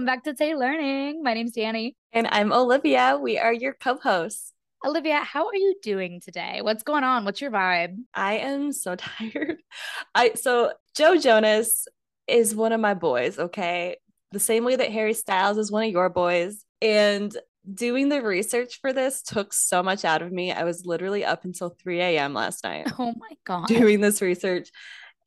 welcome back to Tay Learning. My name's Dani. And I'm Olivia. We are your co hosts. Olivia, how are you doing today? What's going on? What's your vibe? I am so tired. I so Joe Jonas is one of my boys, okay? The same way that Harry Styles is one of your boys. And doing the research for this took so much out of me. I was literally up until 3 a.m. last night. Oh my God. Doing this research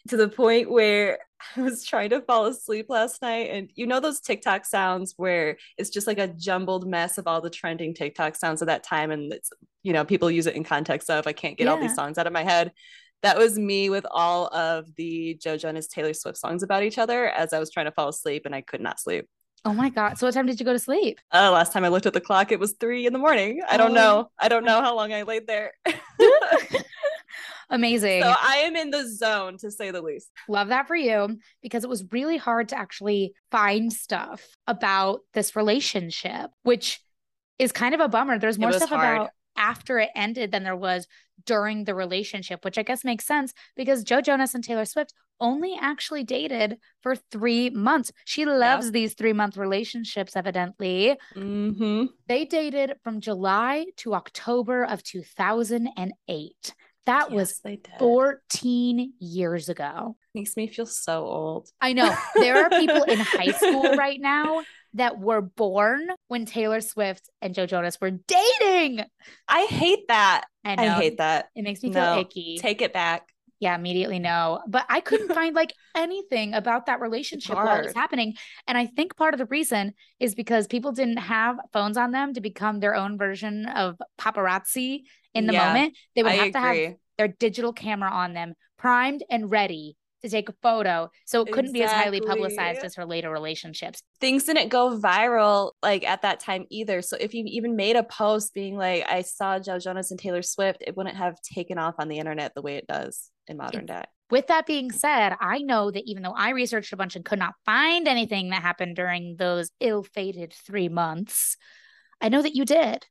to the point where I was trying to fall asleep last night. And you know, those TikTok sounds where it's just like a jumbled mess of all the trending TikTok sounds of that time. And it's, you know, people use it in context of I can't get yeah. all these songs out of my head. That was me with all of the Joe Jonas Taylor Swift songs about each other as I was trying to fall asleep and I could not sleep. Oh my God. So what time did you go to sleep? Uh, last time I looked at the clock, it was three in the morning. I don't oh. know. I don't know how long I laid there. Amazing. So I am in the zone to say the least. Love that for you because it was really hard to actually find stuff about this relationship, which is kind of a bummer. There's more stuff hard. about after it ended than there was during the relationship, which I guess makes sense because Joe Jonas and Taylor Swift only actually dated for three months. She loves yep. these three month relationships, evidently. Mm-hmm. They dated from July to October of 2008. That yes, was 14 years ago. Makes me feel so old. I know. There are people in high school right now that were born when Taylor Swift and Joe Jonas were dating. I hate that. I, I hate that. It makes me feel no, icky. Take it back. Yeah, immediately no. But I couldn't find like anything about that relationship while it was happening. And I think part of the reason is because people didn't have phones on them to become their own version of paparazzi in the yeah, moment. They would have to have their digital camera on them, primed and ready to take a photo. So it couldn't exactly. be as highly publicized as her later relationships. Things didn't go viral like at that time either. So if you even made a post being like, I saw Joe Jonas and Taylor Swift, it wouldn't have taken off on the internet the way it does in modern day. With that being said, I know that even though I researched a bunch and could not find anything that happened during those ill fated three months, I know that you did.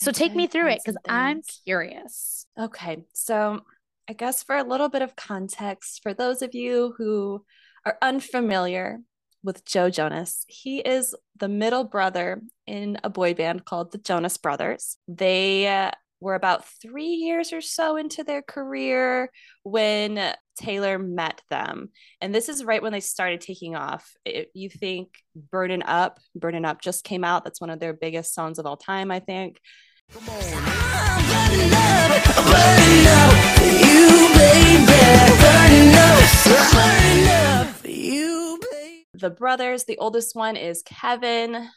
So take me through it because I'm curious. Okay. So I guess for a little bit of context, for those of you who are unfamiliar with Joe Jonas, he is the middle brother in a boy band called the Jonas Brothers. They uh, were about three years or so into their career when Taylor met them. And this is right when they started taking off. It, you think Burning Up, Burning Up just came out. That's one of their biggest songs of all time, I think. The brothers, the oldest one is Kevin.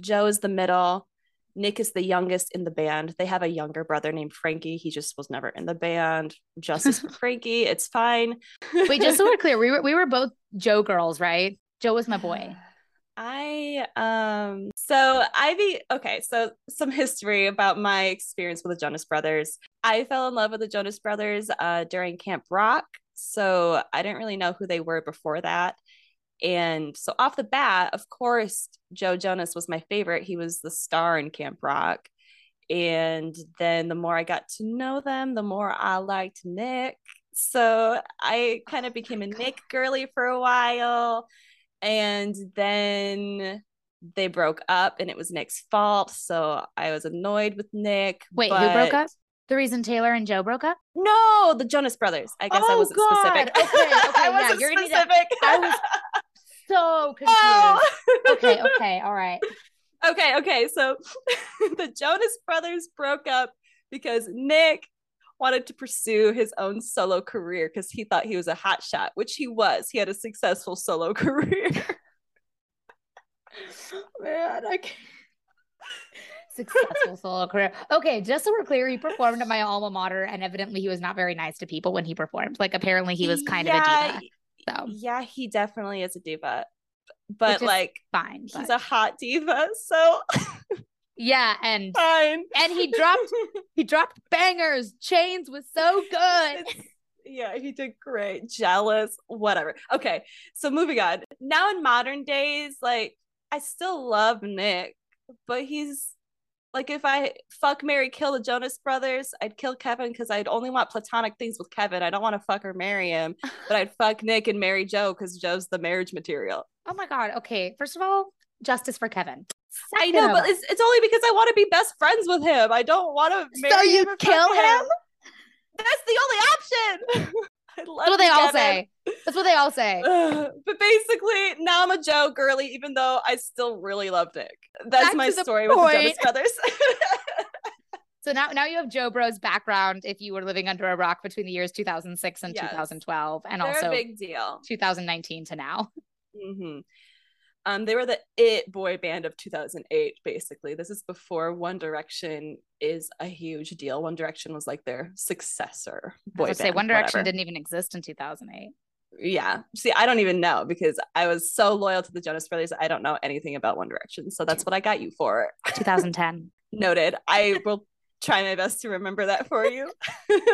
Joe is the middle. Nick is the youngest in the band. They have a younger brother named Frankie. He just was never in the band. Justice for Frankie. It's fine. Wait, just so we're clear, we were we were both Joe girls, right? Joe was my boy. I um so Ivy okay so some history about my experience with the Jonas Brothers. I fell in love with the Jonas Brothers uh during Camp Rock. So I didn't really know who they were before that. And so off the bat, of course, Joe Jonas was my favorite. He was the star in Camp Rock. And then the more I got to know them, the more I liked Nick. So I kind of oh became a Nick girly for a while and then they broke up and it was Nick's fault. So I was annoyed with Nick. Wait, but... who broke up? The reason Taylor and Joe broke up? No, the Jonas Brothers. I guess oh, I wasn't God. specific. Okay, okay, I wasn't yeah, you're specific. To, I was so confused. Oh. okay, okay, all right. Okay, okay. So the Jonas Brothers broke up because Nick wanted to pursue his own solo career because he thought he was a hot shot, which he was. He had a successful solo career. Man, I can't. Successful solo career. Okay, just so we're clear, he performed at my alma mater, and evidently he was not very nice to people when he performed. Like, apparently, he was kind yeah, of a diva. So, yeah, he definitely is a diva, but like, fine. He's a hot diva, so Yeah, and Fine. and he dropped he dropped bangers. Chains was so good. yeah, he did great. Jealous, whatever. Okay, so moving on. Now in modern days, like I still love Nick, but he's like if I fuck Mary kill the Jonas brothers, I'd kill Kevin because I'd only want platonic things with Kevin. I don't want to fuck or marry him, but I'd fuck Nick and marry Joe because Joe's the marriage material. Oh my god. Okay. First of all, justice for Kevin. I know, but it's, it's only because I want to be best friends with him. I don't want to marry so you him. kill him? him? That's the only option. I love do they all say. That's what they all say. but basically, now I'm a Joe girly, even though I still really love Nick. That's Back my story with the Jonas Brothers. so now, now you have Joe Bro's background. If you were living under a rock between the years 2006 and yes. 2012, and They're also big deal 2019 to now. Mm-hmm. Um, they were the it boy band of 2008, basically. This is before One Direction is a huge deal. One Direction was like their successor. Boy I band, say One Direction whatever. didn't even exist in 2008. Yeah. See, I don't even know because I was so loyal to the Jonas Brothers. I don't know anything about One Direction. So that's what I got you for. 2010. Noted. I will try my best to remember that for you.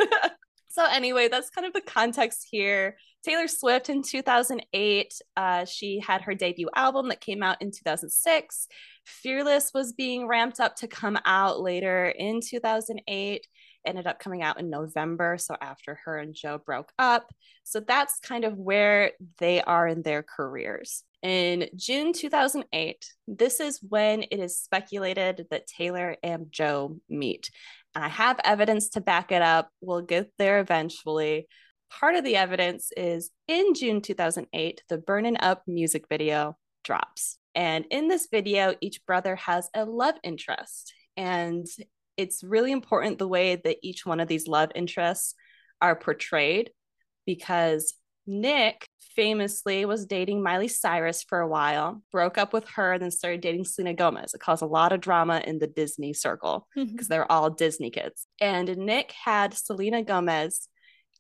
so, anyway, that's kind of the context here. Taylor Swift in 2008, uh, she had her debut album that came out in 2006. Fearless was being ramped up to come out later in 2008. Ended up coming out in November, so after her and Joe broke up. So that's kind of where they are in their careers. In June 2008, this is when it is speculated that Taylor and Joe meet. And I have evidence to back it up. We'll get there eventually. Part of the evidence is in June 2008, the Burnin' Up music video drops. And in this video, each brother has a love interest. And it's really important the way that each one of these love interests are portrayed because Nick famously was dating Miley Cyrus for a while, broke up with her, and then started dating Selena Gomez. It caused a lot of drama in the Disney circle mm-hmm. because they're all Disney kids. And Nick had Selena Gomez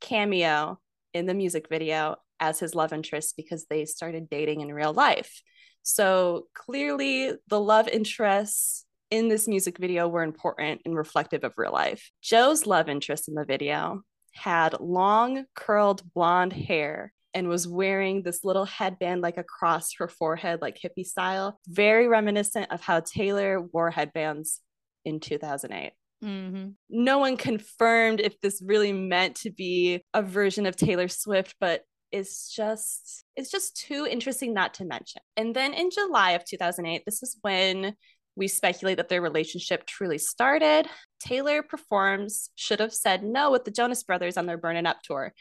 cameo in the music video as his love interest because they started dating in real life. So clearly, the love interests in this music video were important and reflective of real life. Joe's love interest in the video had long, curled blonde hair and was wearing this little headband like across her forehead, like hippie style, very reminiscent of how Taylor wore headbands in 2008. Mm-hmm. No one confirmed if this really meant to be a version of Taylor Swift, but it's just it's just too interesting not to mention. And then in July of 2008, this is when we speculate that their relationship truly started. Taylor performs Should Have Said No with the Jonas Brothers on their Burnin' Up tour.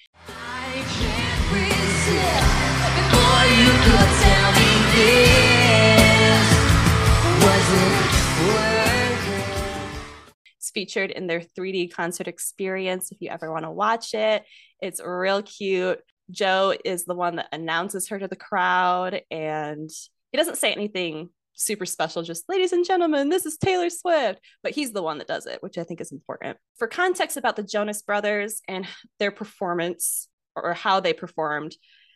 It's featured in their 3D concert experience if you ever want to watch it. It's real cute. Joe is the one that announces her to the crowd, and he doesn't say anything super special, just ladies and gentlemen, this is Taylor Swift. But he's the one that does it, which I think is important. For context about the Jonas Brothers and their performance or how they performed.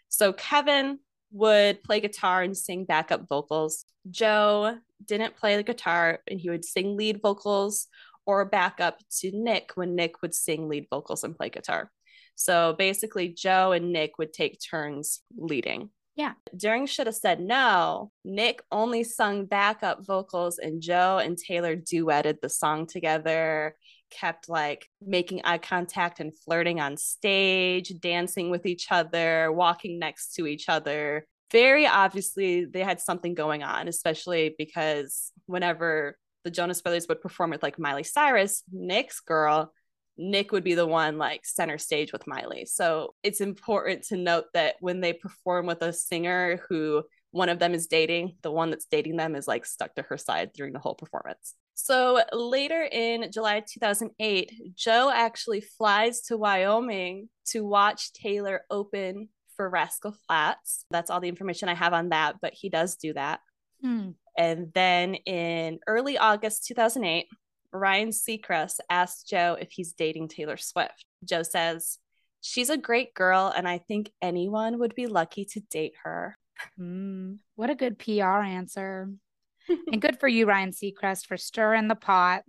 So Kevin would play guitar and sing backup vocals. Joe didn't play the guitar and he would sing lead vocals or backup to Nick when Nick would sing lead vocals and play guitar. So basically, Joe and Nick would take turns leading. Yeah. During Should Have Said No, Nick only sung backup vocals and Joe and Taylor duetted the song together, kept like making eye contact and flirting on stage, dancing with each other, walking next to each other. Very obviously, they had something going on, especially because whenever the Jonas Brothers would perform with like Miley Cyrus, Nick's girl, Nick would be the one like center stage with Miley. So it's important to note that when they perform with a singer who one of them is dating, the one that's dating them is like stuck to her side during the whole performance. So later in July 2008, Joe actually flies to Wyoming to watch Taylor open for Rascal Flatts. That's all the information I have on that, but he does do that. Hmm. And then in early August 2008, Ryan Seacrest asked Joe if he's dating Taylor Swift. Joe says, She's a great girl, and I think anyone would be lucky to date her. Mm, what a good PR answer. and good for you, Ryan Seacrest, for stirring the pot.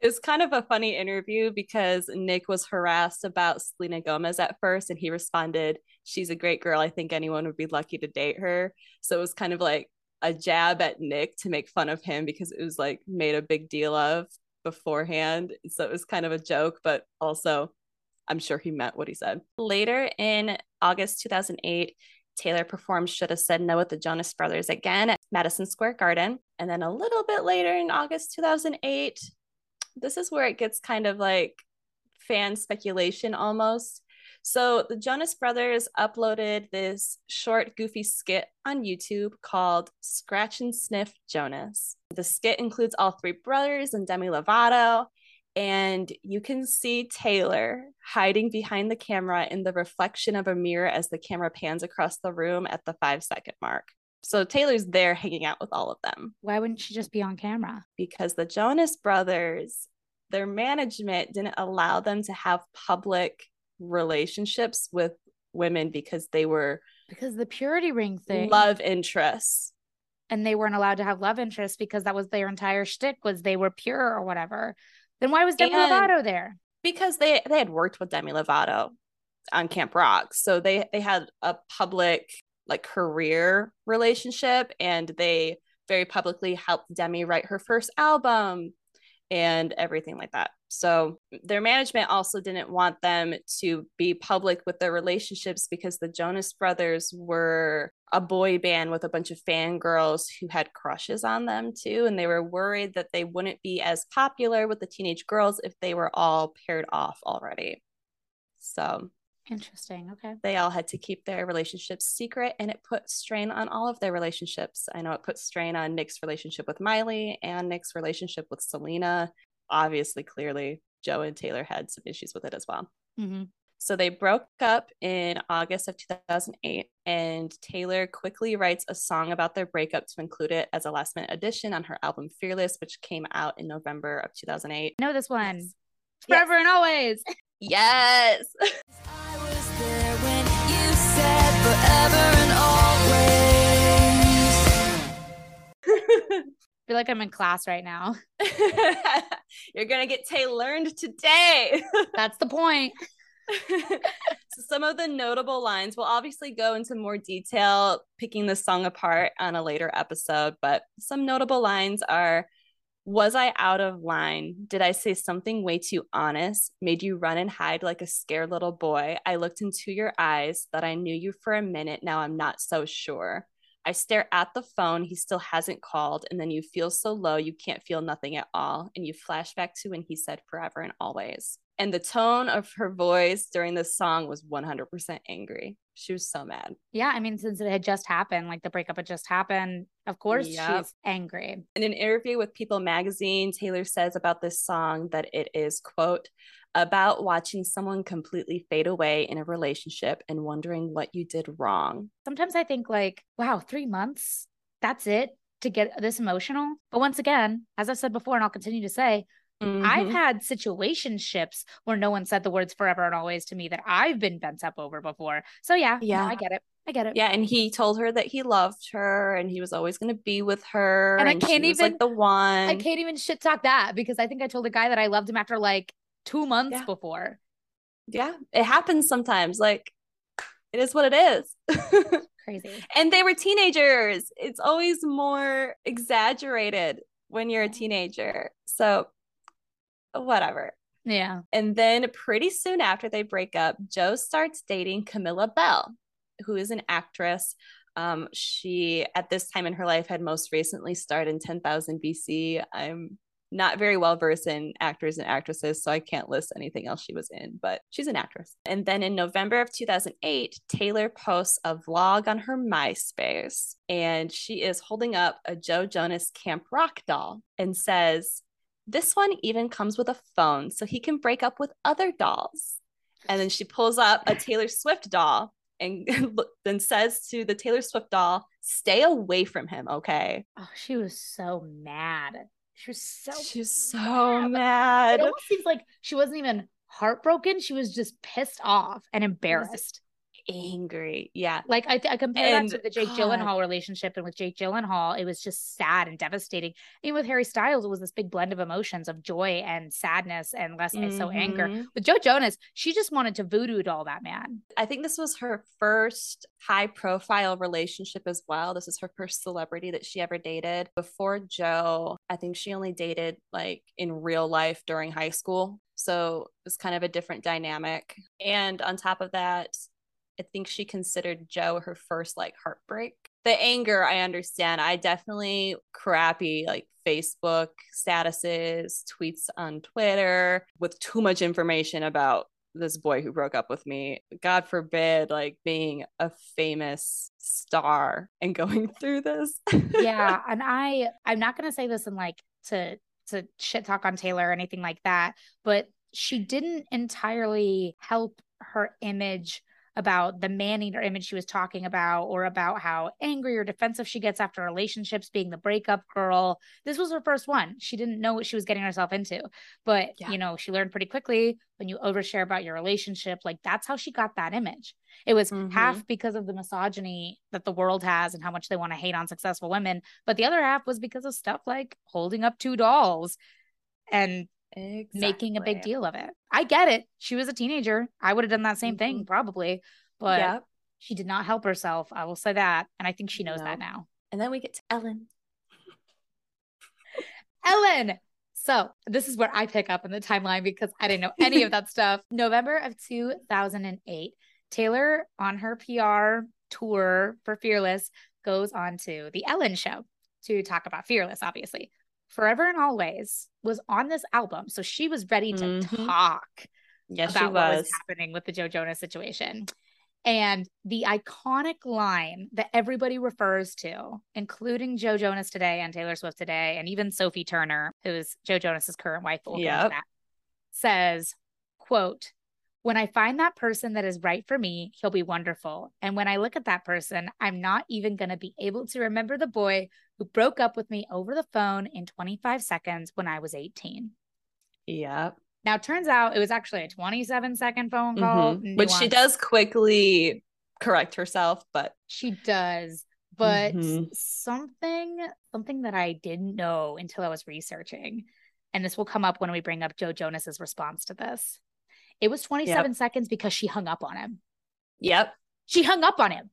It was kind of a funny interview because Nick was harassed about Selena Gomez at first, and he responded, She's a great girl. I think anyone would be lucky to date her. So it was kind of like a jab at Nick to make fun of him because it was like made a big deal of beforehand. So it was kind of a joke, but also I'm sure he meant what he said. Later in August 2008, Taylor performed Should Have Said No with the Jonas Brothers again at Madison Square Garden. And then a little bit later in August 2008, this is where it gets kind of like fan speculation almost. So the Jonas Brothers uploaded this short, goofy skit on YouTube called Scratch and Sniff Jonas. The skit includes all three brothers and Demi Lovato, and you can see Taylor hiding behind the camera in the reflection of a mirror as the camera pans across the room at the five second mark. So Taylor's there hanging out with all of them. Why wouldn't she just be on camera? Because the Jonas Brothers, their management didn't allow them to have public relationships with women because they were because the purity ring thing love interests. And they weren't allowed to have love interests because that was their entire shtick was they were pure or whatever. Then why was Demi and Lovato there? Because they they had worked with Demi Lovato on Camp Rock. So they they had a public like career relationship and they very publicly helped Demi write her first album and everything like that. So their management also didn't want them to be public with their relationships because the Jonas Brothers were a boy band with a bunch of fangirls who had crushes on them too. And they were worried that they wouldn't be as popular with the teenage girls if they were all paired off already. So Interesting. Okay. They all had to keep their relationships secret and it put strain on all of their relationships. I know it put strain on Nick's relationship with Miley and Nick's relationship with Selena. Obviously, clearly, Joe and Taylor had some issues with it as well. Mm-hmm. So they broke up in August of 2008, and Taylor quickly writes a song about their breakup to include it as a last minute addition on her album Fearless, which came out in November of 2008. I know this one. Yes. Forever yes. and always. Yes. I feel like I'm in class right now. You're gonna get Tay learned today. That's the point. so some of the notable lines we'll obviously go into more detail picking the song apart on a later episode but some notable lines are was I out of line? Did I say something way too honest? Made you run and hide like a scared little boy? I looked into your eyes, that I knew you for a minute. Now I'm not so sure. I stare at the phone. He still hasn't called. And then you feel so low, you can't feel nothing at all. And you flash back to when he said forever and always. And the tone of her voice during this song was 100% angry. She was so mad. Yeah. I mean, since it had just happened, like the breakup had just happened, of course yep. she's angry. In an interview with People magazine, Taylor says about this song that it is, quote, about watching someone completely fade away in a relationship and wondering what you did wrong. Sometimes I think, like, wow, three months, that's it to get this emotional. But once again, as I've said before, and I'll continue to say, Mm-hmm. I've had situationships where no one said the words forever and always to me that I've been bent up over before. So yeah, yeah, no, I get it. I get it. Yeah, and he told her that he loved her and he was always going to be with her. And, and I can't even like the one. I can't even shit talk that because I think I told a guy that I loved him after like two months yeah. before. Yeah, it happens sometimes. Like it is what it is. Crazy. And they were teenagers. It's always more exaggerated when you're a teenager. So whatever. Yeah. And then pretty soon after they break up, Joe starts dating Camilla Belle, who is an actress. Um, she, at this time in her life, had most recently starred in 10,000 BC. I'm not very well versed in actors and actresses, so I can't list anything else she was in, but she's an actress. And then in November of 2008, Taylor posts a vlog on her MySpace, and she is holding up a Joe Jonas Camp Rock doll and says, this one even comes with a phone so he can break up with other dolls. And then she pulls up a Taylor Swift doll and then says to the Taylor Swift doll, stay away from him, okay? Oh, she was so mad. She was so She's so mad. mad. It almost seems like she wasn't even heartbroken. She was just pissed off and embarrassed angry. Yeah. Like I, I compare and, that to the Jake God. Gyllenhaal relationship. And with Jake Gyllenhaal, it was just sad and devastating. And with Harry Styles, it was this big blend of emotions of joy and sadness and less mm-hmm. so anger. Mm-hmm. With Joe Jonas, she just wanted to voodoo doll that man. I think this was her first high profile relationship as well. This is her first celebrity that she ever dated. Before Joe, I think she only dated like in real life during high school. So it was kind of a different dynamic. And on top of that, I think she considered Joe her first like heartbreak. The anger, I understand. I definitely crappy like Facebook statuses, tweets on Twitter with too much information about this boy who broke up with me. God forbid, like being a famous star and going through this. yeah. And I, I'm not going to say this in like to, to shit talk on Taylor or anything like that, but she didn't entirely help her image about the man eater image she was talking about or about how angry or defensive she gets after relationships being the breakup girl this was her first one she didn't know what she was getting herself into but yeah. you know she learned pretty quickly when you overshare about your relationship like that's how she got that image it was mm-hmm. half because of the misogyny that the world has and how much they want to hate on successful women but the other half was because of stuff like holding up two dolls and Exactly. making a big deal of it. I get it. She was a teenager. I would have done that same mm-hmm. thing probably, but yep. she did not help herself. I will say that. And I think she knows no. that now. And then we get to Ellen. Ellen. So this is where I pick up in the timeline because I didn't know any of that stuff. November of 2008, Taylor on her PR tour for Fearless goes on to the Ellen show to talk about Fearless, obviously. Forever and Always was on this album. So she was ready to mm-hmm. talk yes, about was. what was happening with the Joe Jonas situation. And the iconic line that everybody refers to, including Joe Jonas today and Taylor Swift today, and even Sophie Turner, who's Joe Jonas's current wife, yep. says, quote, when I find that person that is right for me, he'll be wonderful. And when I look at that person, I'm not even going to be able to remember the boy who broke up with me over the phone in 25 seconds when I was 18. Yep. Now, turns out it was actually a 27 second phone call, mm-hmm. which she does quickly correct herself, but she does. But mm-hmm. something, something that I didn't know until I was researching, and this will come up when we bring up Joe Jonas's response to this it was 27 yep. seconds because she hung up on him. Yep. She hung up on him.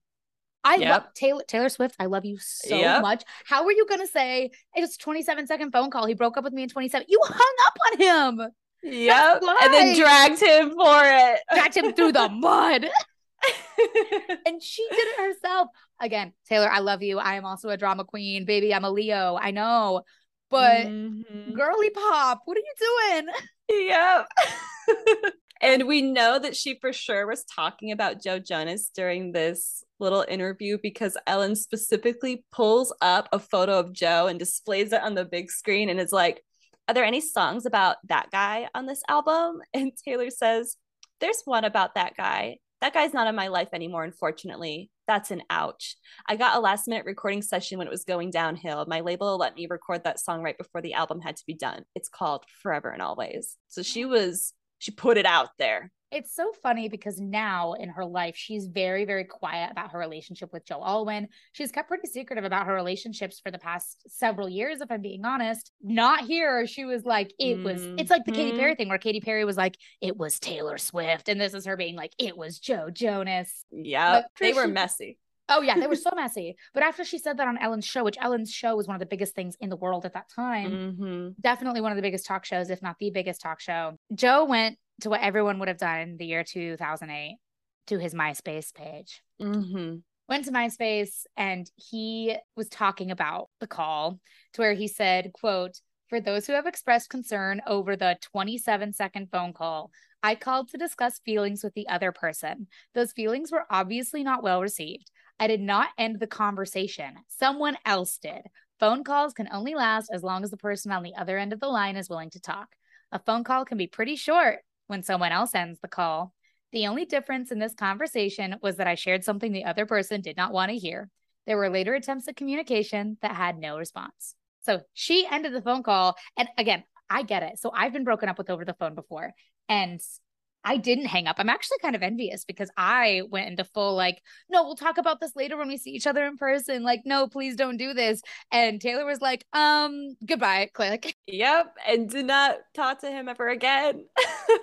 I yep. love Taylor Taylor Swift. I love you so yep. much. How are you gonna say it was 27 second phone call? He broke up with me in 27. You hung up on him. Yep. And then dragged him for it. Dragged him through the mud. and she did it herself. Again, Taylor, I love you. I am also a drama queen. Baby, I'm a Leo. I know. But mm-hmm. girly pop, what are you doing? Yep. And we know that she for sure was talking about Joe Jonas during this little interview because Ellen specifically pulls up a photo of Joe and displays it on the big screen and is like, Are there any songs about that guy on this album? And Taylor says, There's one about that guy. That guy's not in my life anymore, unfortunately. That's an ouch. I got a last minute recording session when it was going downhill. My label let me record that song right before the album had to be done. It's called Forever and Always. So she was she put it out there. It's so funny because now in her life, she's very, very quiet about her relationship with Joe Alwyn. She's kept pretty secretive about her relationships for the past several years, if I'm being honest. Not here. She was like, it mm-hmm. was, it's like the Katy mm-hmm. Perry thing where Katy Perry was like, it was Taylor Swift. And this is her being like, it was Joe Jonas. Yeah. They were messy. Oh yeah, they were so messy. But after she said that on Ellen's show, which Ellen's show was one of the biggest things in the world at that time, mm-hmm. definitely one of the biggest talk shows, if not the biggest talk show. Joe went to what everyone would have done in the year 2008 to his MySpace page. Mm-hmm. Went to MySpace and he was talking about the call to where he said, quote, for those who have expressed concern over the 27 second phone call, I called to discuss feelings with the other person. Those feelings were obviously not well received. I did not end the conversation. Someone else did. Phone calls can only last as long as the person on the other end of the line is willing to talk. A phone call can be pretty short when someone else ends the call. The only difference in this conversation was that I shared something the other person did not want to hear. There were later attempts at communication that had no response. So she ended the phone call. And again, I get it. So I've been broken up with over the phone before. And I didn't hang up. I'm actually kind of envious because I went into full like, no, we'll talk about this later when we see each other in person. Like, no, please don't do this. And Taylor was like, um, goodbye, click. Yep. And did not talk to him ever again.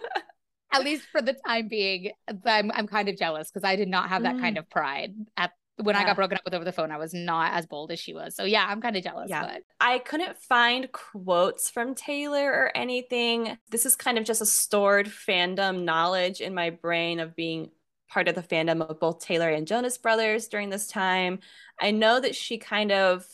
At least for the time being, I'm I'm kind of jealous because I did not have that mm. kind of pride at when yeah. I got broken up with over the phone, I was not as bold as she was. So yeah, I'm kind of jealous. Yeah. But I couldn't find quotes from Taylor or anything. This is kind of just a stored fandom knowledge in my brain of being part of the fandom of both Taylor and Jonas Brothers during this time. I know that she kind of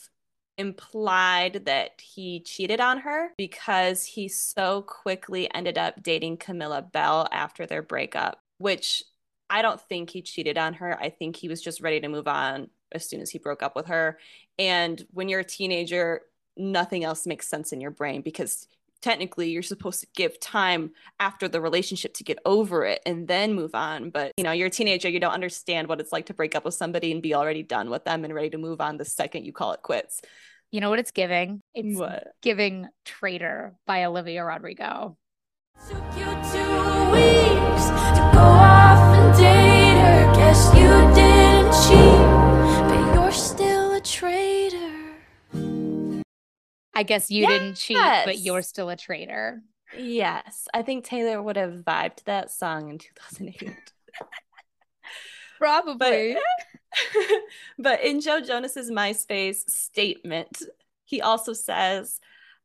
implied that he cheated on her because he so quickly ended up dating Camilla Belle after their breakup, which I don't think he cheated on her. I think he was just ready to move on as soon as he broke up with her. And when you're a teenager, nothing else makes sense in your brain because technically you're supposed to give time after the relationship to get over it and then move on but you know you're a teenager you don't understand what it's like to break up with somebody and be already done with them and ready to move on the second you call it quits you know what it's giving it's what? giving traitor by olivia rodrigo Took you two weeks to go off and date her. Guess you didn't cheat, but you're still a traitor. I guess you yes. didn't cheat, but you're still a traitor. Yes. I think Taylor would have vibed that song in 2008. Probably. But, but in Joe Jonas's MySpace statement, he also says,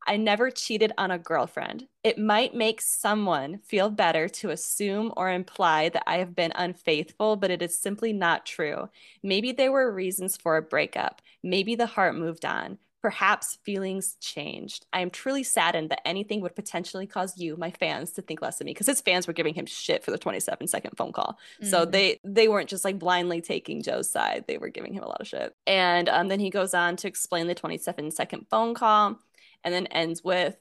I never cheated on a girlfriend. It might make someone feel better to assume or imply that I have been unfaithful, but it is simply not true. Maybe there were reasons for a breakup. Maybe the heart moved on. Perhaps feelings changed. I am truly saddened that anything would potentially cause you, my fans, to think less of me because his fans were giving him shit for the 27 second phone call. Mm-hmm. So they they weren't just like blindly taking Joe's side. They were giving him a lot of shit. And um, then he goes on to explain the 27 second phone call and then ends with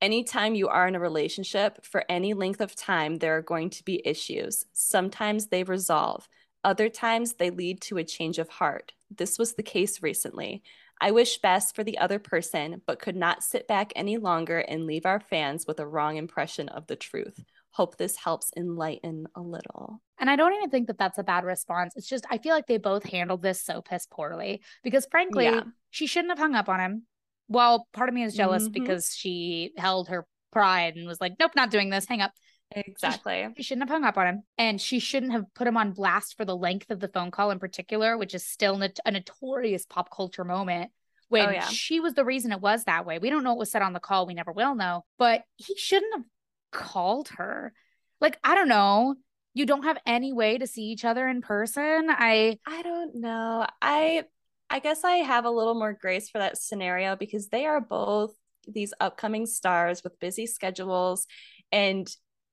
anytime you are in a relationship for any length of time, there are going to be issues. Sometimes they resolve, other times they lead to a change of heart. This was the case recently. I wish best for the other person, but could not sit back any longer and leave our fans with a wrong impression of the truth. Hope this helps enlighten a little. And I don't even think that that's a bad response. It's just, I feel like they both handled this so piss poorly because, frankly, yeah. she shouldn't have hung up on him well, part of me is jealous mm-hmm. because she held her pride and was like, nope, not doing this. Hang up. Exactly. She, shouldn't have hung up on him. And she shouldn't have put him on blast for the length of the phone call in particular, which is still a, a notorious pop culture moment when oh, yeah. she was the reason it was that way. We don't know what was said on the call. We never will know. But he shouldn't have called her. Like, I don't know. You don't have any way to see each other in person. I I don't know. I I guess I have a little more grace for that scenario because they are both these upcoming stars with busy schedules and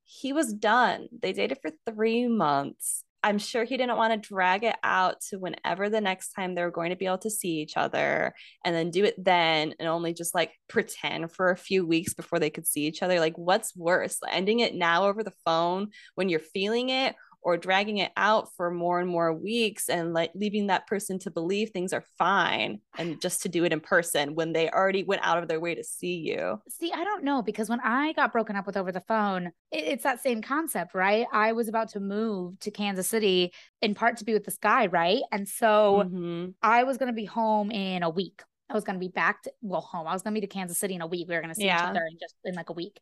he was done. They dated for 3 months. I'm sure he didn't want to drag it out to whenever the next time they were going to be able to see each other and then do it then and only just like pretend for a few weeks before they could see each other. Like, what's worse, ending it now over the phone when you're feeling it or dragging it out for more and more weeks and like leaving that person to believe things are fine and just to do it in person when they already went out of their way to see you. See, I don't know because when I got broken up with over the phone, it's that same concept, right? I was about to move to Kansas City in part to be with this guy, right? And so mm-hmm. I was going to be home in a week. I was going to be back to, well, home. I was going to be to Kansas City in a week. We were going to see yeah. each other in just in like a week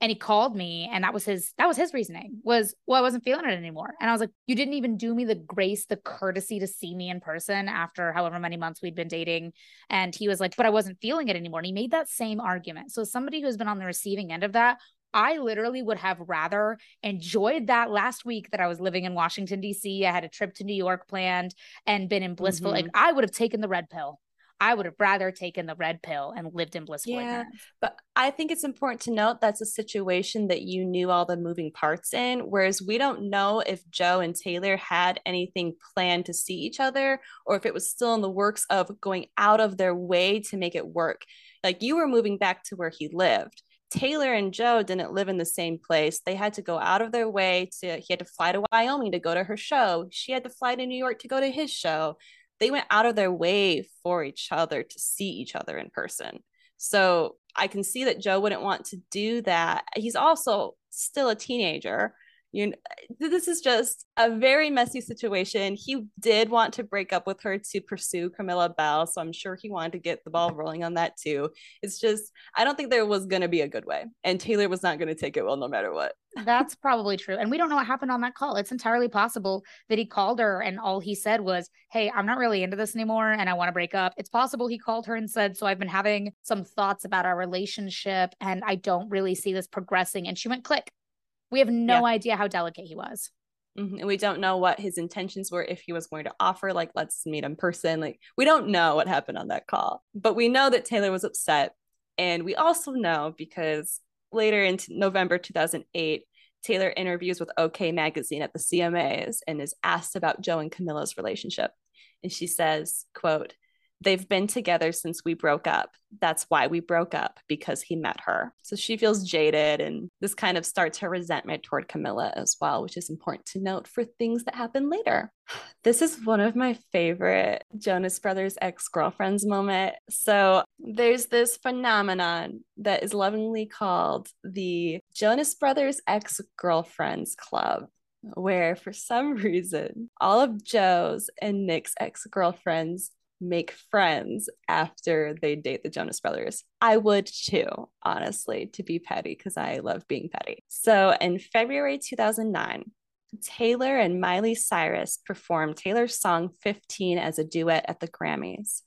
and he called me and that was his that was his reasoning was well i wasn't feeling it anymore and i was like you didn't even do me the grace the courtesy to see me in person after however many months we'd been dating and he was like but i wasn't feeling it anymore and he made that same argument so somebody who's been on the receiving end of that I literally would have rather enjoyed that last week that I was living in Washington, D.C. I had a trip to New York planned and been in blissful. Mm-hmm. Like, I would have taken the red pill. I would have rather taken the red pill and lived in blissful yeah, ignorance. But I think it's important to note that's a situation that you knew all the moving parts in, whereas we don't know if Joe and Taylor had anything planned to see each other or if it was still in the works of going out of their way to make it work. Like you were moving back to where he lived. Taylor and Joe didn't live in the same place. They had to go out of their way to, he had to fly to Wyoming to go to her show. She had to fly to New York to go to his show they went out of their way for each other to see each other in person. So I can see that Joe wouldn't want to do that. He's also still a teenager you know, this is just a very messy situation. He did want to break up with her to pursue Camilla Belle, so I'm sure he wanted to get the ball rolling on that too. It's just I don't think there was going to be a good way, and Taylor was not going to take it well no matter what. That's probably true, and we don't know what happened on that call. It's entirely possible that he called her and all he said was, "Hey, I'm not really into this anymore, and I want to break up." It's possible he called her and said, "So I've been having some thoughts about our relationship, and I don't really see this progressing," and she went click we have no yeah. idea how delicate he was. Mm-hmm. And we don't know what his intentions were if he was going to offer, like, let's meet in person. Like, we don't know what happened on that call, but we know that Taylor was upset. And we also know because later in November 2008, Taylor interviews with OK Magazine at the CMAs and is asked about Joe and Camilla's relationship. And she says, quote, they've been together since we broke up. That's why we broke up because he met her. So she feels jaded, and this kind of starts her resentment toward Camilla as well, which is important to note for things that happen later. This is one of my favorite Jonas Brothers ex girlfriends moment. So there's this phenomenon that is lovingly called the Jonas Brothers ex girlfriends club where for some reason all of Joe's and Nick's ex girlfriends make friends after they date the Jonas Brothers. I would too, honestly, to be petty, because I love being petty. So in February 2009, Taylor and Miley Cyrus performed Taylor's song 15 as a duet at the Grammys.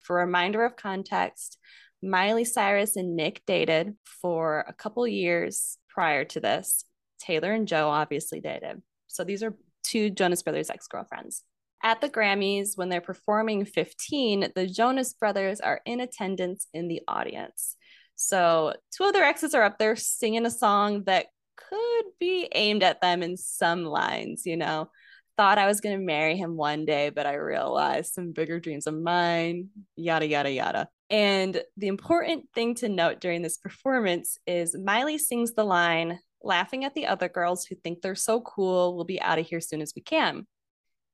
For a reminder of context, Miley Cyrus and Nick dated for a couple years prior to this. Taylor and Joe obviously dated. So these are two Jonas Brothers ex girlfriends. At the Grammys, when they're performing 15, the Jonas Brothers are in attendance in the audience. So two of their exes are up there singing a song that could be aimed at them in some lines, you know. Thought I was going to marry him one day, but I realized some bigger dreams of mine, yada, yada, yada. And the important thing to note during this performance is Miley sings the line, laughing at the other girls who think they're so cool, we'll be out of here soon as we can.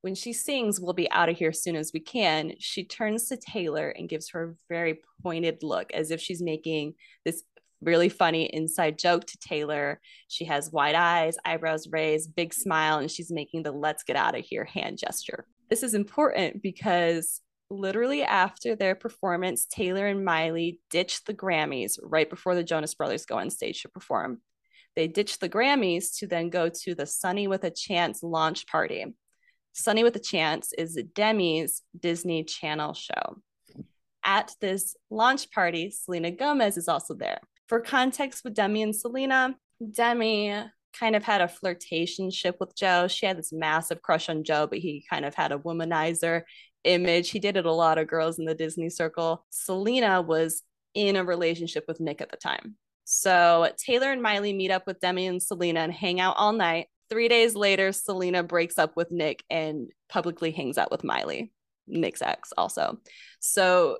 When she sings, we'll be out of here soon as we can, she turns to Taylor and gives her a very pointed look as if she's making this really funny inside joke to Taylor. She has wide eyes, eyebrows raised, big smile, and she's making the let's get out of here hand gesture. This is important because literally after their performance, Taylor and Miley ditched the Grammys right before the Jonas Brothers go on stage to perform. They ditched the Grammys to then go to the Sunny with a Chance launch party. Sunny with a Chance is Demi's Disney Channel show. At this launch party, Selena Gomez is also there. For context with Demi and Selena, Demi kind of had a flirtationship with Joe. She had this massive crush on Joe, but he kind of had a womanizer image. He dated a lot of girls in the Disney circle. Selena was in a relationship with Nick at the time. So Taylor and Miley meet up with Demi and Selena and hang out all night. Three days later, Selena breaks up with Nick and publicly hangs out with Miley, Nick's ex, also. So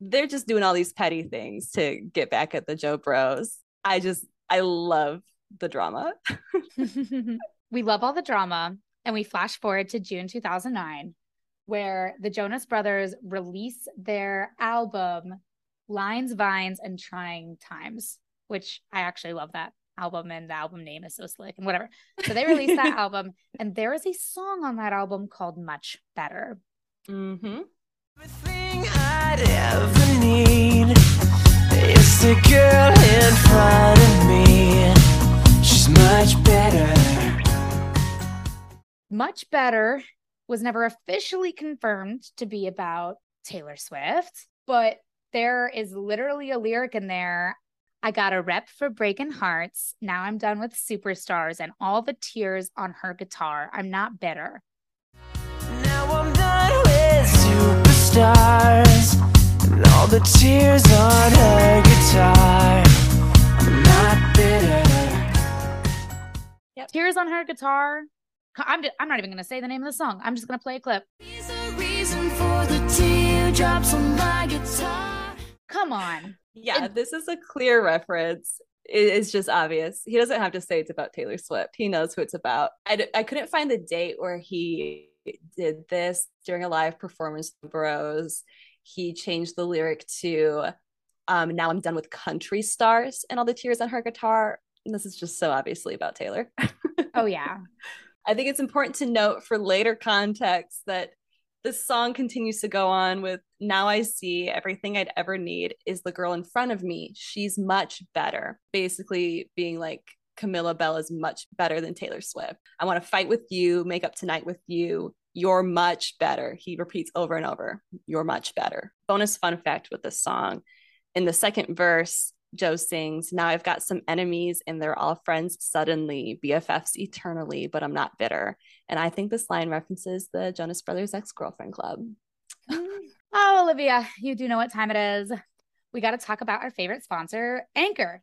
they're just doing all these petty things to get back at the Joe Bros. I just, I love the drama. we love all the drama. And we flash forward to June 2009 where the Jonas Brothers release their album Lines, Vines, and Trying Times, which I actually love that album and the album name is so slick and whatever. So they released that album, and there is a song on that album called Much Better. Mm-hmm. Everything I'd ever need is the girl in front of me. She's much better. Much better was never officially confirmed to be about Taylor Swift, but there is literally a lyric in there. I got a rep for breaking hearts. Now I'm done with superstars and all the tears on her guitar. I'm not bitter. Now I'm done with superstars and all the tears on her guitar. I'm not bitter. Yep. Tears on her guitar. I'm, just, I'm not even going to say the name of the song. I'm just going to play a clip. Come on. Yeah, it, this is a clear reference. It's just obvious. He doesn't have to say it's about Taylor Swift. He knows who it's about. I, I couldn't find the date where he did this during a live performance the Bros. He changed the lyric to um, Now I'm done with country stars and all the tears on her guitar. And this is just so obviously about Taylor. oh, yeah. I think it's important to note for later context that this song continues to go on with Now I See Everything I'd Ever Need is the girl in front of me. She's much better. Basically, being like Camilla Belle is much better than Taylor Swift. I want to fight with you, make up tonight with you. You're much better. He repeats over and over, You're much better. Bonus fun fact with this song in the second verse, Joe sings, Now I've got some enemies and they're all friends suddenly, BFFs eternally, but I'm not bitter. And I think this line references the Jonas Brothers ex girlfriend club. oh, Olivia, you do know what time it is. We got to talk about our favorite sponsor, Anchor.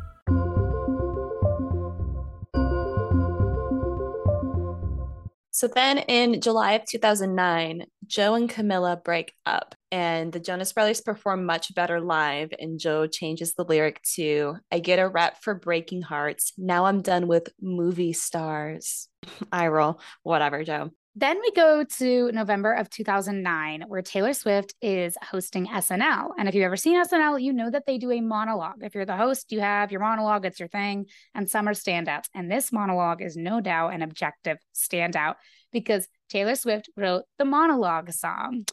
So then in July of 2009, Joe and Camilla break up, and the Jonas Brothers perform much better live. And Joe changes the lyric to, I get a rap for breaking hearts. Now I'm done with movie stars. I roll. Whatever, Joe. Then we go to November of 2009, where Taylor Swift is hosting SNL. And if you've ever seen SNL, you know that they do a monologue. If you're the host, you have your monologue, it's your thing, and some are standouts. And this monologue is no doubt an objective standout because Taylor Swift wrote the monologue song.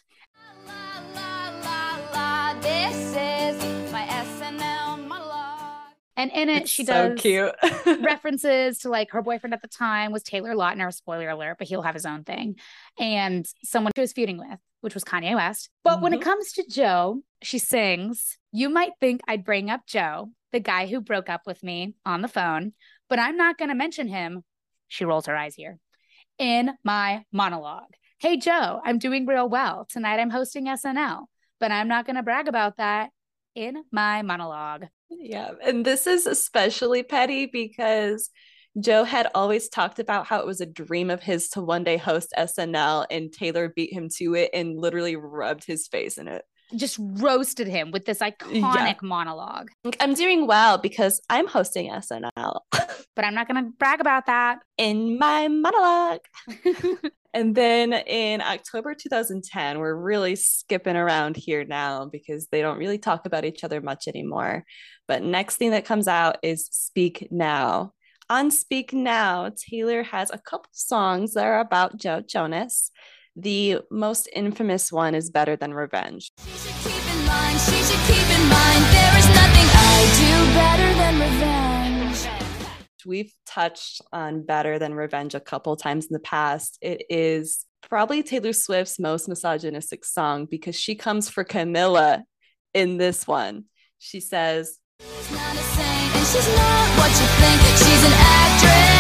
And in it, It's she so does cute. references to like her boyfriend at the time was Taylor Lautner, spoiler alert, but he'll have his own thing. And someone she was feuding with, which was Kanye West. But when it Mhm. comes to Joe, she sings, You might think I'd bring up Joe, the guy who broke up with me on the phone, but I'm not going to mention him. She rolls her eyes here in my monologue. Hey, Joe, I'm doing real well. Tonight I'm hosting SNL, but I'm not going to brag about that in my monologue. Yeah. And this is especially petty because Joe had always talked about how it was a dream of his to one day host SNL, and Taylor beat him to it and literally rubbed his face in it. Just roasted him with this iconic monologue. I'm doing well because I'm hosting SNL But I'm not going to brag about that. in my monologue. And then in October 2010, we're really skipping around here now because they don't really talk about each other much anymore. But next thing that comes out is Speak Now. On Speak Now, Taylor has a couple songs that are about Joe Jonas. The most infamous one is Better Than Revenge. She should keep in mind, she should keep in mind, there is nothing I do better than revenge. We've touched on Better Than Revenge a couple times in the past. It is probably Taylor Swift's most misogynistic song because she comes for Camilla in this one. She says, She's not a saint, and she's not what you think. She's an actress,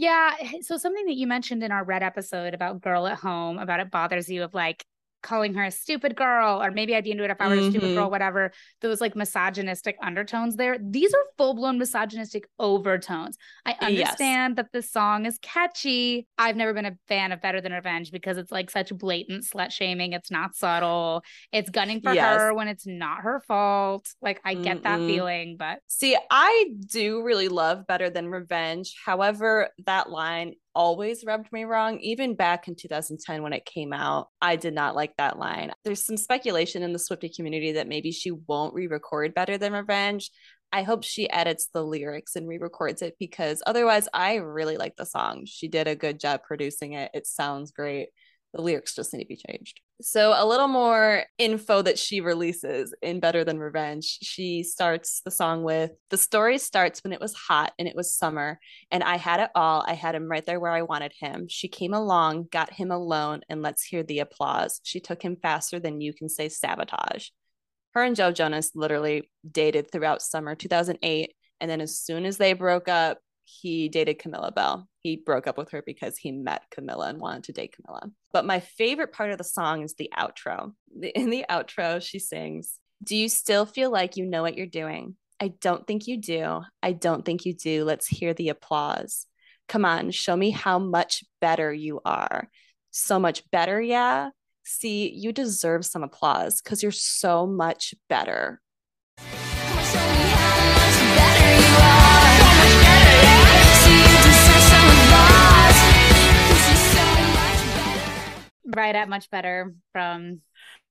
Yeah. Eh, so, something that you mentioned in our Red episode about Girl at Home, about it bothers you of like calling her a stupid girl, or maybe I'd be into it if I were a stupid girl, mm-hmm. whatever. Those like misogynistic undertones there. These are full blown misogynistic overtones. I Yes. understand that this song is catchy. I've never been a fan of Better Than Revenge because it's like such blatant slut shaming. It's not subtle. It's gunning for Yes. her when it's not her fault. Like, I get that Mm-mm. feeling, but See, I do really love Better Than Revenge. However, that line always rubbed me wrong. Even back in 2010 when it came out, I did not like that line. There's some speculation in the Swiftie community that maybe she won't re record Better Than Revenge. I hope she edits the lyrics and re records it because otherwise, I really like the song. She did a good job producing it. It sounds great. The lyrics just need to be changed. So, a little more info that she releases in Better Than Revenge. She starts the song with The story starts when it was hot and it was summer, and I had it all. I had him right there where I wanted him. She came along, got him alone, and let's hear the applause. She took him faster than you can say sabotage. Her and Joe Jonas literally dated throughout summer 2008. And then, as soon as they broke up, he dated Camilla Belle. He broke up with her because he met Camilla and wanted to date Camilla. But my favorite part of the song is the outro. In the outro, she sings, Do you still feel like you know what you're doing? I don't think you do. I don't think you do. Let's hear the applause. Come on, show me how much better you are. So much better, yeah? See, you deserve some applause because you're so much better. Better. Right at much better from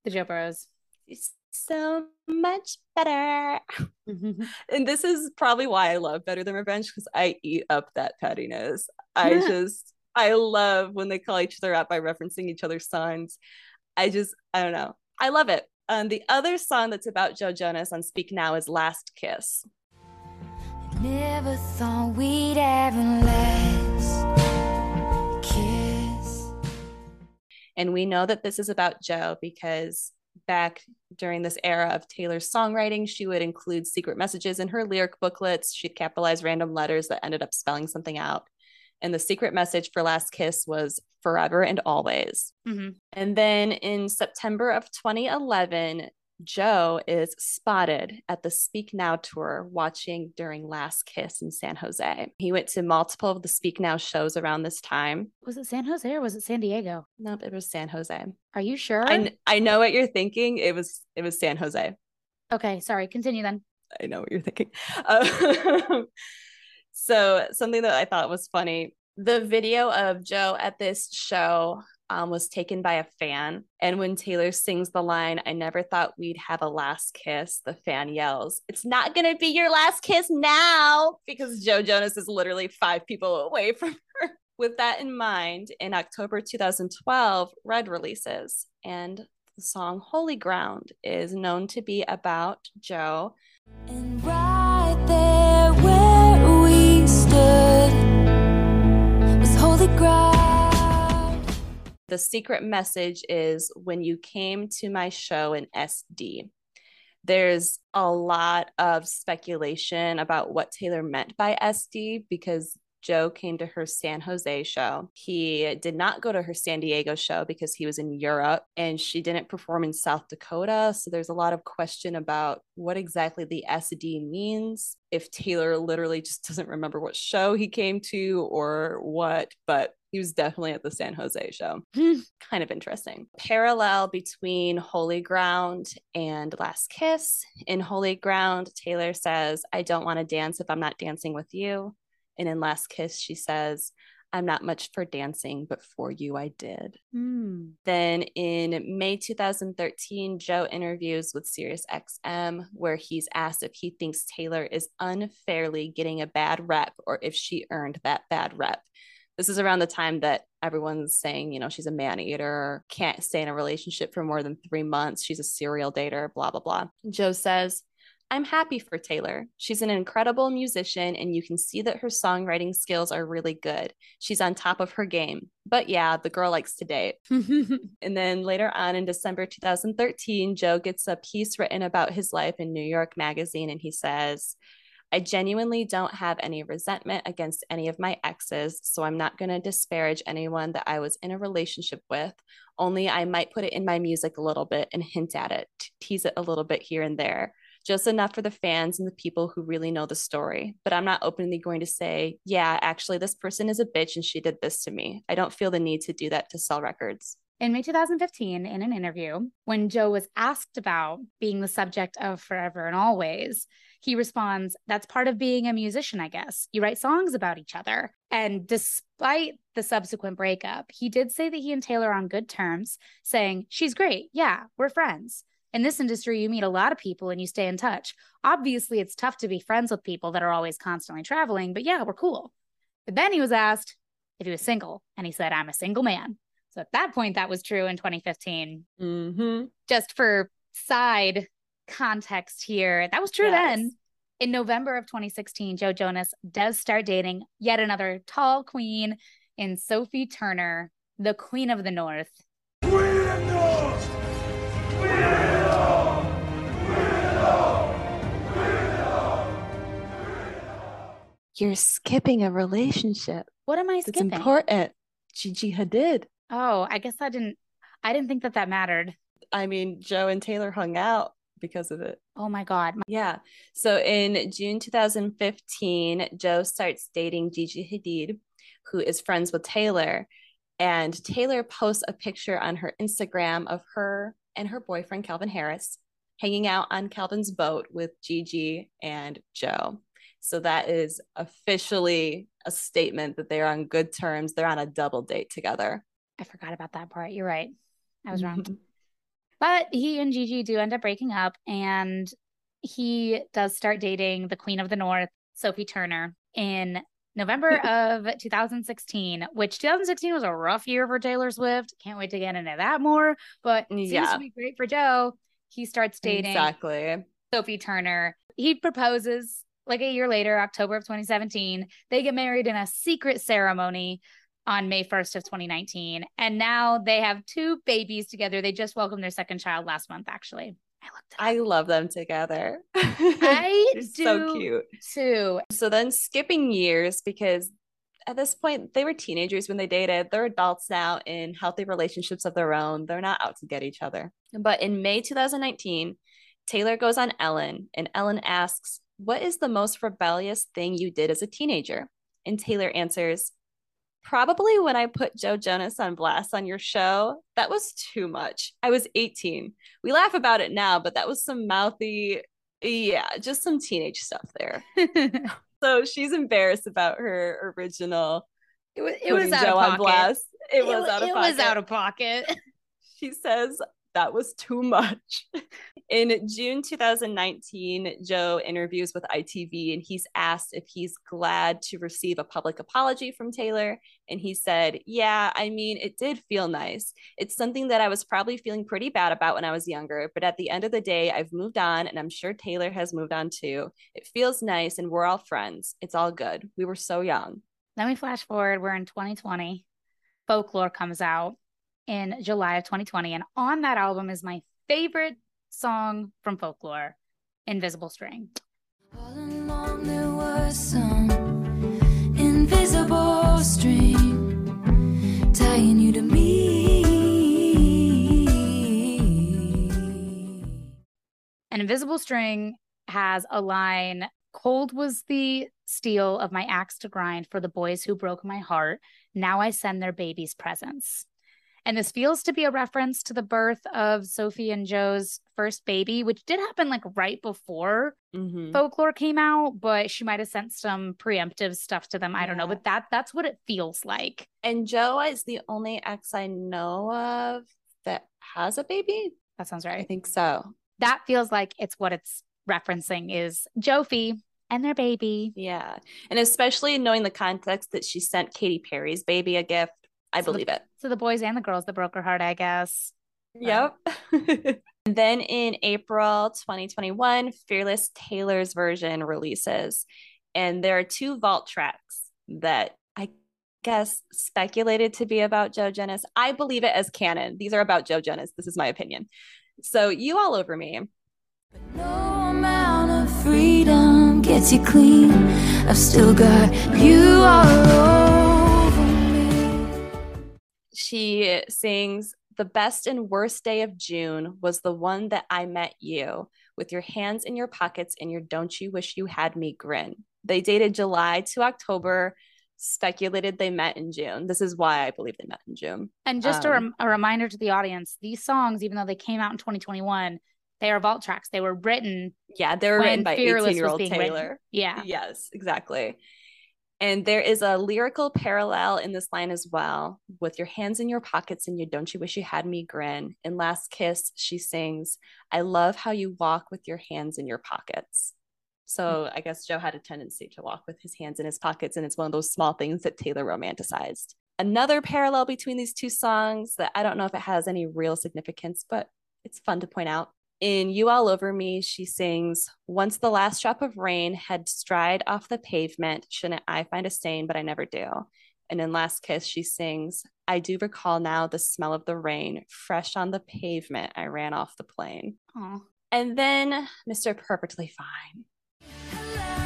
the Joe Bros. It's so much better. And this is probably why I love Better Than Revenge because I eat up that pettiness. I Yeah. just, I love when they call each other out by referencing each other's songs. I just, I don't know. I love it. Um, the other song that's about Joe Jonas on Speak Now is Last Kiss. Never thought we'd ever last And we know that this is about Joe because back during this era of Taylor's songwriting, she would include secret messages in her lyric booklets. She'd capitalize random letters that ended up spelling something out. And the secret message for Last Kiss was forever and always. Mhm. And then in September of 2011, Joe is spotted at the Speak Now tour watching during Last Kiss in San Jose. He went to multiple of the Speak Now shows around this time. Was it San Jose or was it San Diego? Nope, it was San Jose. Are you sure? I, I know what you're thinking. It was it was San Jose. okay, sorry. Continue then. I know what you're thinking. Uh, so something that I thought was funny. The video of Joe at this show um, was taken by a fan, and when Taylor sings the line, "I never thought we'd have a last kiss," the fan yells, "It's not gonna be your last kiss now," because Joe Jonas is literally five people away from her. With that in mind, in October 2012, Red releases, and the song "Holy Ground" is known to be about Joe And right there where we stood was holy ground. The secret message is when you came to my show in SD. There's a lot of speculation about what Taylor meant by SD because Joe came to her San Jose show. He did not go to her San Diego show because he was in Europe and she didn't perform in South Dakota. So there's a lot of question about what exactly the SD means. If Taylor literally just doesn't remember what show he came to or what, but he was definitely at the San Jose show. kind of interesting. Parallel between Holy Ground and Last Kiss. In Holy Ground, Taylor says, I don't want to dance if I'm not dancing with you. And in Last Kiss, she says, I'm not much for dancing, but for you, I did. Hmm. Then in May 2013, Joe interviews with SiriusXM, where he's asked if he thinks Taylor is unfairly getting a bad rep or if she earned that bad rep. This is around the time that everyone's saying, you know, she's a man eater, can't stay in a relationship for more than three months, she's a serial dater, blah, blah, blah. Joe says, I'm happy for Taylor. She's an incredible musician, and you can see that her songwriting skills are really good. She's on top of her game. But yeah, the girl likes to date. And then later on in December 2013, Joe gets a piece written about his life in New York Magazine, and he says, I genuinely don't have any resentment against any of my exes, so I'm not going to disparage anyone that I was in a relationship with. Only I might put it in my music a little bit and hint at it, tease it a little bit here and there, just enough for the fans and the people who really know the story. But I'm not openly going to say, yeah, actually, this person is a bitch and she did this to me. I don't feel the need to do that to sell records. In May 2015, in an interview, when Joe was asked about being the subject of Forever and Always, he responds, That's part of being a musician, I guess. You write songs about each other. And despite the subsequent breakup, he did say that he and Taylor are on good terms, saying, She's great. Yeah, we're friends. In this industry, you meet a lot of people and you stay in touch. Obviously, it's tough to be friends with people that are always constantly traveling, but yeah, we're cool. But then he was asked if he was single, and he said, I'm a single man. So at that point, that was true in 2015. Mm-hmm. Just for side context here, that was true Yes. then. In November of 2016, Joe Jonas does start dating yet another tall queen in Sophie Turner, the Queen of the North. You're skipping a relationship. What am I It's skipping? important. Gigi Hadid. Oh, I guess I didn't. I didn't think that that mattered. I mean, Joe and Taylor hung out because of it. Oh my God. Yeah. So in June 2015, Joe starts dating Gigi Hadid, who is friends with Taylor. And Taylor posts a picture on her Instagram of her and her boyfriend, Calvin Harris, hanging out on Calvin's boat with Gigi and Joe. So that is officially a statement that they're on good terms. They're on a double date together. I forgot about that part. You're right. I was wrong. But he and Gigi do end up breaking up, and he does start dating the Queen of the North, Sophie Turner, in November of 2016, which 2016 was a rough year for Taylor Swift. Can't wait to get into that more, but seems yeah. to be great for Joe. He starts dating exactly Sophie Turner. He proposes like a year later, October of 2017. They get married in a secret ceremony on May 1st of 2019. And now they have two babies together. They just welcomed their second child last month, actually. I looked I love them together. I do so cute too. So then skipping years because at this point they were teenagers when they dated. They're adults now in healthy relationships of their own. They're not out to get each other. But in May 2019, Taylor goes on Ellen and Ellen asks, "What is the most rebellious thing you did as a teenager?" And Taylor answers, probably when I put Joe Jonas on blast on your show, that was too much. I was 18. We laugh about it now, but that was some mouthy, yeah, just some teenage stuff there. so she's embarrassed about her original. It was, it was out Joe of pocket. It, it was out of it pocket. was out of pocket. she says, that was too much. In June 2019, Joe interviews with ITV and he's asked if he's glad to receive a public apology from Taylor. And he said, Yeah, I mean, it did feel nice. It's something that I was probably feeling pretty bad about when I was younger. But at the end of the day, I've moved on and I'm sure Taylor has moved on too. It feels nice and we're all friends. It's all good. We were so young. Let me flash forward. We're in 2020. Folklore comes out in July of 2020. And on that album is my favorite song from Folklore, Invisible String. All along there was some invisible string tying you to me. An invisible string has a line Cold was the steel of my axe to grind for the boys who broke my heart. Now I send their babies presents. And this feels to be a reference to the birth of Sophie and Joe's first baby, which did happen like right before mm-hmm. folklore came out, but she might have sent some preemptive stuff to them. I don't know, but that that's what it feels like. And Joe is the only ex I know of that has a baby. That sounds right. I think so. That feels like it's what it's referencing is Jophie and their baby. Yeah. And especially knowing the context that she sent Katy Perry's baby a gift I so believe the, it. So the boys and the girls that broke her heart, I guess. Yep. and then in April 2021, Fearless Taylor's version releases. And there are two vault tracks that I guess speculated to be about Joe Jonas. I believe it as canon. These are about Joe Jonas. This is my opinion. So you all over me. But no amount of freedom gets you clean. I've still got you all she sings the best and worst day of June was the one that I met you with your hands in your pockets and your don't you wish you had me grin. They dated July to October, speculated they met in June. This is why I believe they met in June. And just um, a, rem- a reminder to the audience these songs, even though they came out in 2021, they are vault tracks. They were written. Yeah, they were written by 18 year old Taylor. Written. Yeah. Yes, exactly. And there is a lyrical parallel in this line as well with your hands in your pockets and you don't you wish you had me grin. In Last Kiss, she sings, I love how you walk with your hands in your pockets. So hmm. I guess Joe had a tendency to walk with his hands in his pockets, and it's one of those small things that Taylor romanticized. Another parallel between these two songs that I don't know if it has any real significance, but it's fun to point out in You All Over Me, she sings, Once the last drop of rain had stride off the pavement, shouldn't I find a stain, but I never do. And in Last Kiss, she sings, I do recall now the smell of the rain, fresh on the pavement, I ran off the plane. Aww. And then Mr. Perfectly Fine.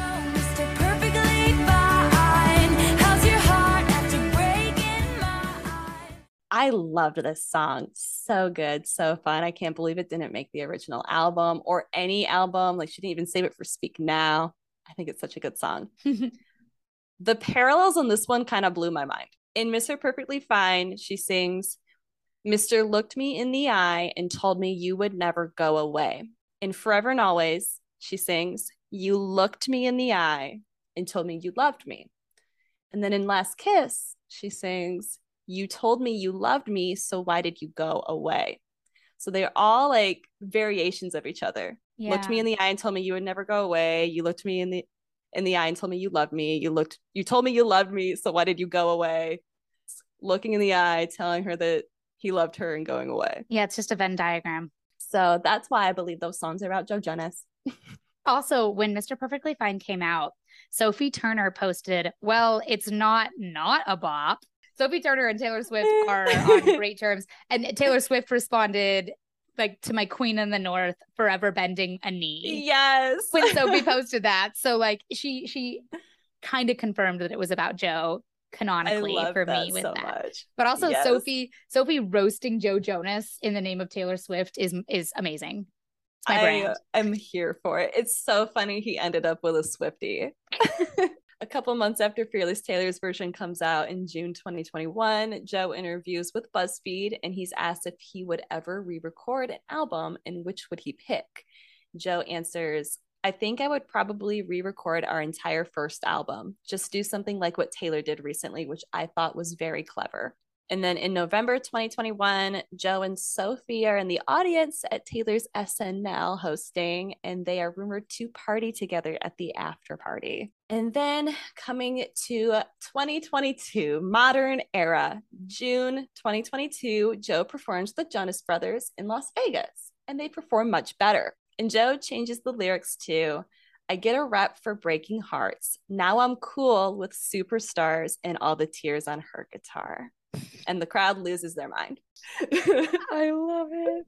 I loved this song. So good, so fun. I can't believe it didn't make the original album or any album. Like she didn't even save it for Speak Now. I think it's such a good song. the parallels on this one kind of blew my mind. In Mr. Perfectly Fine, she sings, Mr. looked me in the eye and told me you would never go away. In Forever and Always, she sings, You looked me in the eye and told me you loved me. And then in Last Kiss, she sings, You told me you loved me, so why did you go away? So they're all like variations of each other. Yeah. Looked me in the eye and told me you would never go away. You looked me in the in the eye and told me you loved me. You looked you told me you loved me, so why did you go away? Looking in the eye, telling her that he loved her and going away. Yeah, it's just a Venn diagram. So that's why I believe those songs are about Joe Jonas. also, when Mr. Perfectly Fine came out, Sophie Turner posted, Well, it's not not a bop. Sophie Turner and Taylor Swift are on great terms. And Taylor Swift responded like to my queen in the north forever bending a knee. Yes. When Sophie posted that. So like she she kind of confirmed that it was about Joe canonically for me with so that. Much. But also yes. Sophie Sophie roasting Joe Jonas in the name of Taylor Swift is is amazing. I am here for it. It's so funny he ended up with a Swiftie. a couple months after Fearless Taylor's version comes out in June 2021, Joe interviews with BuzzFeed and he's asked if he would ever re record an album and which would he pick. Joe answers, I think I would probably re record our entire first album. Just do something like what Taylor did recently, which I thought was very clever. And then in November 2021, Joe and Sophie are in the audience at Taylor's SNL hosting, and they are rumored to party together at the after party. And then coming to 2022, modern era, June 2022, Joe performs the Jonas Brothers in Las Vegas, and they perform much better. And Joe changes the lyrics to I get a rep for breaking hearts. Now I'm cool with superstars and all the tears on her guitar. And the crowd loses their mind. I love it.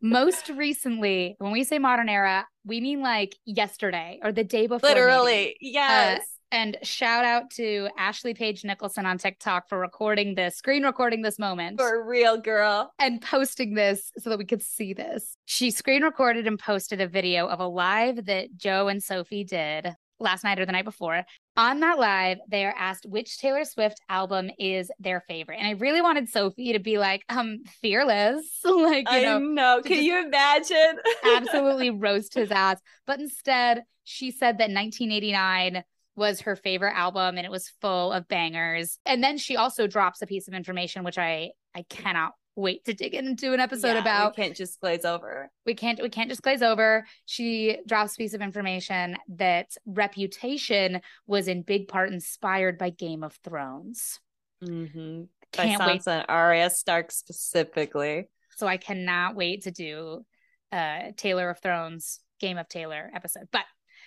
Most recently, when we say modern era, we mean like yesterday or the day before. Literally, maybe. yes. Uh, and shout out to Ashley Page Nicholson on TikTok for recording this, screen recording this moment. For real, girl. And posting this so that we could see this. She screen recorded and posted a video of a live that Joe and Sophie did last night or the night before. On that live, they are asked which Taylor Swift album is their favorite. And I really wanted Sophie to be like, um, fearless. like, you know, I know. Can you imagine? absolutely roast his ass. But instead, she said that 1989 was her favorite album and it was full of bangers. And then she also drops a piece of information which I I cannot wait to dig into an episode yeah, about. We can't just glaze over. We can't we can't just glaze over. She drops a piece of information that Reputation was in big part inspired by Game of Thrones. Mm-hmm. Can't by Sansa and Arya Stark specifically. So I cannot wait to do uh Taylor of Thrones, Game of Taylor episode. But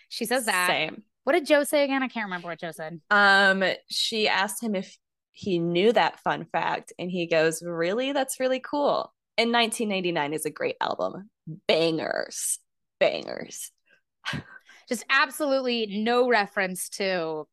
she says that. Same. What did Joe say again? I can't remember what Joe said. Um, she asked him if he knew that fun fact, and he goes, "Really? That's really cool." In 1989 is a great album. Bangers, bangers. Just absolutely no reference to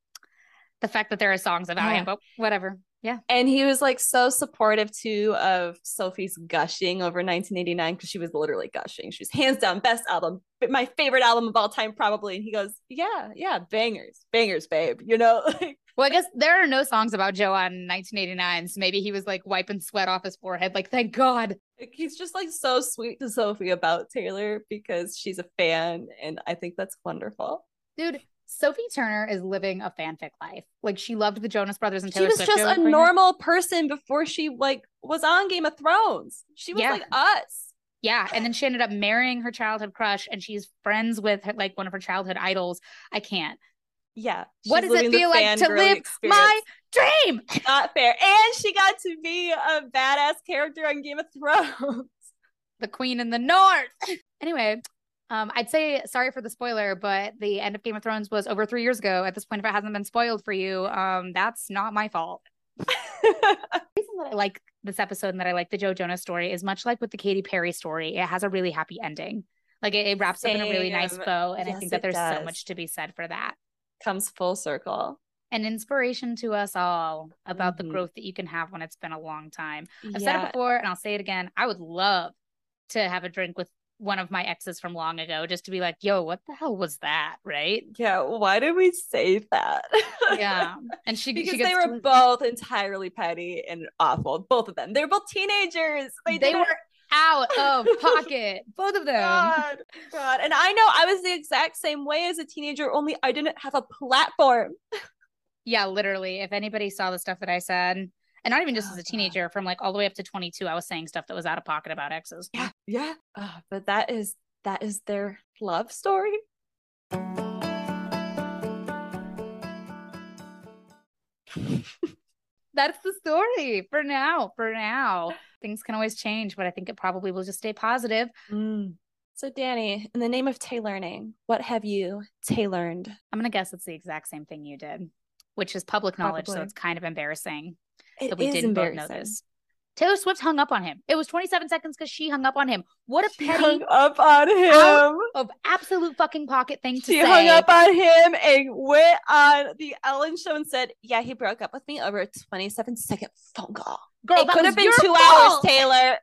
the fact that there are songs about yeah. him, but whatever. Yeah. And he was like so supportive too of Sophie's gushing over 1989 because she was literally gushing. She was hands down best album, but my favorite album of all time, probably. And he goes, Yeah, yeah, bangers, bangers, babe. You know, well, I guess there are no songs about Joe on 1989. So maybe he was like wiping sweat off his forehead, like, thank God. He's just like so sweet to Sophie about Taylor because she's a fan. And I think that's wonderful. Dude, Sophie Turner is living a fanfic life. Like she loved the Jonas Brothers and Taylor She was Swift. just a normal person before she like was on Game of Thrones. She was yeah. like us. Yeah, and then she ended up marrying her childhood crush, and she's friends with her, like one of her childhood idols. I can't. Yeah. What does it feel like to live experience. my dream? Not fair. And she got to be a badass character on Game of Thrones. The Queen in the North. anyway, um, I'd say sorry for the spoiler, but the end of Game of Thrones was over three years ago. At this point, if it hasn't been spoiled for you, um, that's not my fault. the reason that I like this episode and that I like the Joe Jonas story is much like with the Katy Perry story. It has a really happy ending. Like it, it wraps Same. up in a really nice bow, and yes, I think that there's does. so much to be said for that. Comes full circle. An inspiration to us all about mm-hmm. the growth that you can have when it's been a long time. I've yeah. said it before, and I'll say it again. I would love to have a drink with one of my exes from long ago just to be like, yo, what the hell was that? Right. Yeah. Why did we say that? yeah. And she, because she they were to... both entirely petty and awful. Both of them. They're both teenagers. They, they were out of pocket. Both of them. God, God. And I know I was the exact same way as a teenager, only I didn't have a platform. Yeah, literally. If anybody saw the stuff that I said, and not even just oh, as a oh, teenager, God. from like all the way up to 22, I was saying stuff that was out of pocket about exes. Yeah, yeah. Oh, but that is that is their love story. That's the story for now. For now, things can always change, but I think it probably will just stay positive. Mm. So, Dani, in the name of tailoring, what have you tailored? I'm gonna guess it's the exact same thing you did, which is public knowledge. Probably. So it's kind of embarrassing it that we didn't both know this. Taylor Swift hung up on him. It was 27 seconds because she hung up on him. What a she petty hung up on him of absolute fucking pocket thing to she say. She hung up on him and went on the Ellen show and said, "Yeah, he broke up with me over a 27 second phone call. Girl, it could have been two fault. hours, Taylor."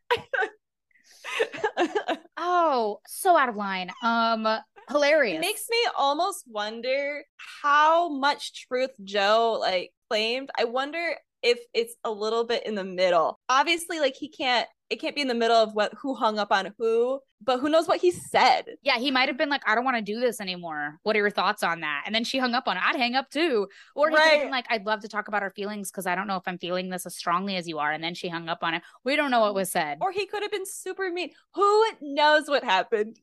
oh, so out of line. Um, hilarious. It makes me almost wonder how much truth Joe like claimed. I wonder if it's a little bit in the middle. Obviously, like he can't it can't be in the middle of what who hung up on who, but who knows what he said. Yeah, he might have been like, I don't want to do this anymore. What are your thoughts on that? And then she hung up on it. I'd hang up too. Or he right. could have been like, I'd love to talk about our feelings because I don't know if I'm feeling this as strongly as you are. And then she hung up on it. We don't know what was said. Or he could have been super mean. Who knows what happened?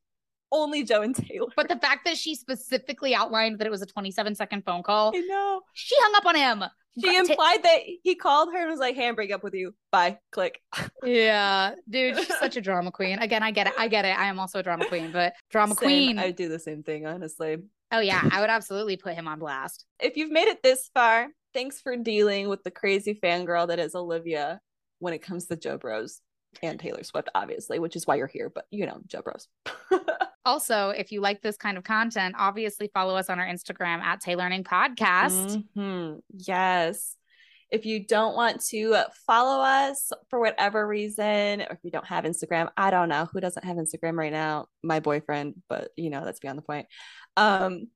Only Joe and Taylor. But the fact that she specifically outlined that it was a 27 second phone call, I know. She hung up on him. She implied that he called her and was like, "Hey, I'm breaking up with you. Bye." Click. yeah, dude, she's such a drama queen. Again, I get it. I get it. I am also a drama queen, but drama same. queen. I do the same thing, honestly. Oh yeah, I would absolutely put him on blast. If you've made it this far, thanks for dealing with the crazy fangirl that is Olivia when it comes to Joe Bros and Taylor Swift, obviously, which is why you're here. But you know, Joe Bros. Also, if you like this kind of content, obviously follow us on our Instagram at Taylearning Podcast. Mm-hmm. Yes. If you don't want to follow us for whatever reason, or if you don't have Instagram, I don't know who doesn't have Instagram right now. My boyfriend, but you know that's beyond the point. Um,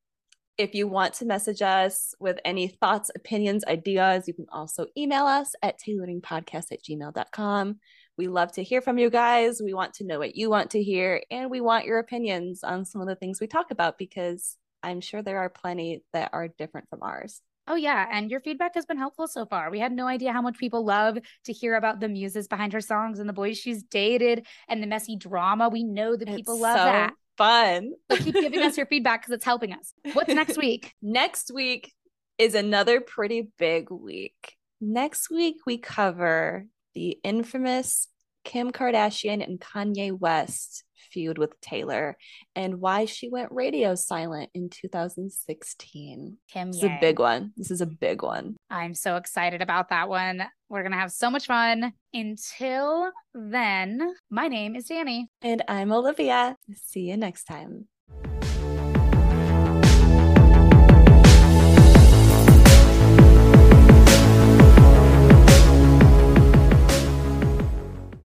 if you want to message us with any thoughts, opinions, ideas, you can also email us at taylearningpodcast at gmail.com. We love to hear from you guys. We want to know what you want to hear, and we want your opinions on some of the things we talk about because I'm sure there are plenty that are different from ours. Oh, yeah. And your feedback has been helpful so far. We had no idea how much people love to hear about the muses behind her songs and the boys she's dated and the messy drama. We know that people it's love so that. Fun. But keep giving us your feedback because it's helping us. What's next week? next week is another pretty big week. Next week, we cover the infamous Kim Kardashian and Kanye West feud with Taylor and why she went radio silent in 2016. Kim, this is a big one. This is a big one. I'm so excited about that one. We're going to have so much fun. Until then, my name is Dani. And I'm Olivia. See you next time.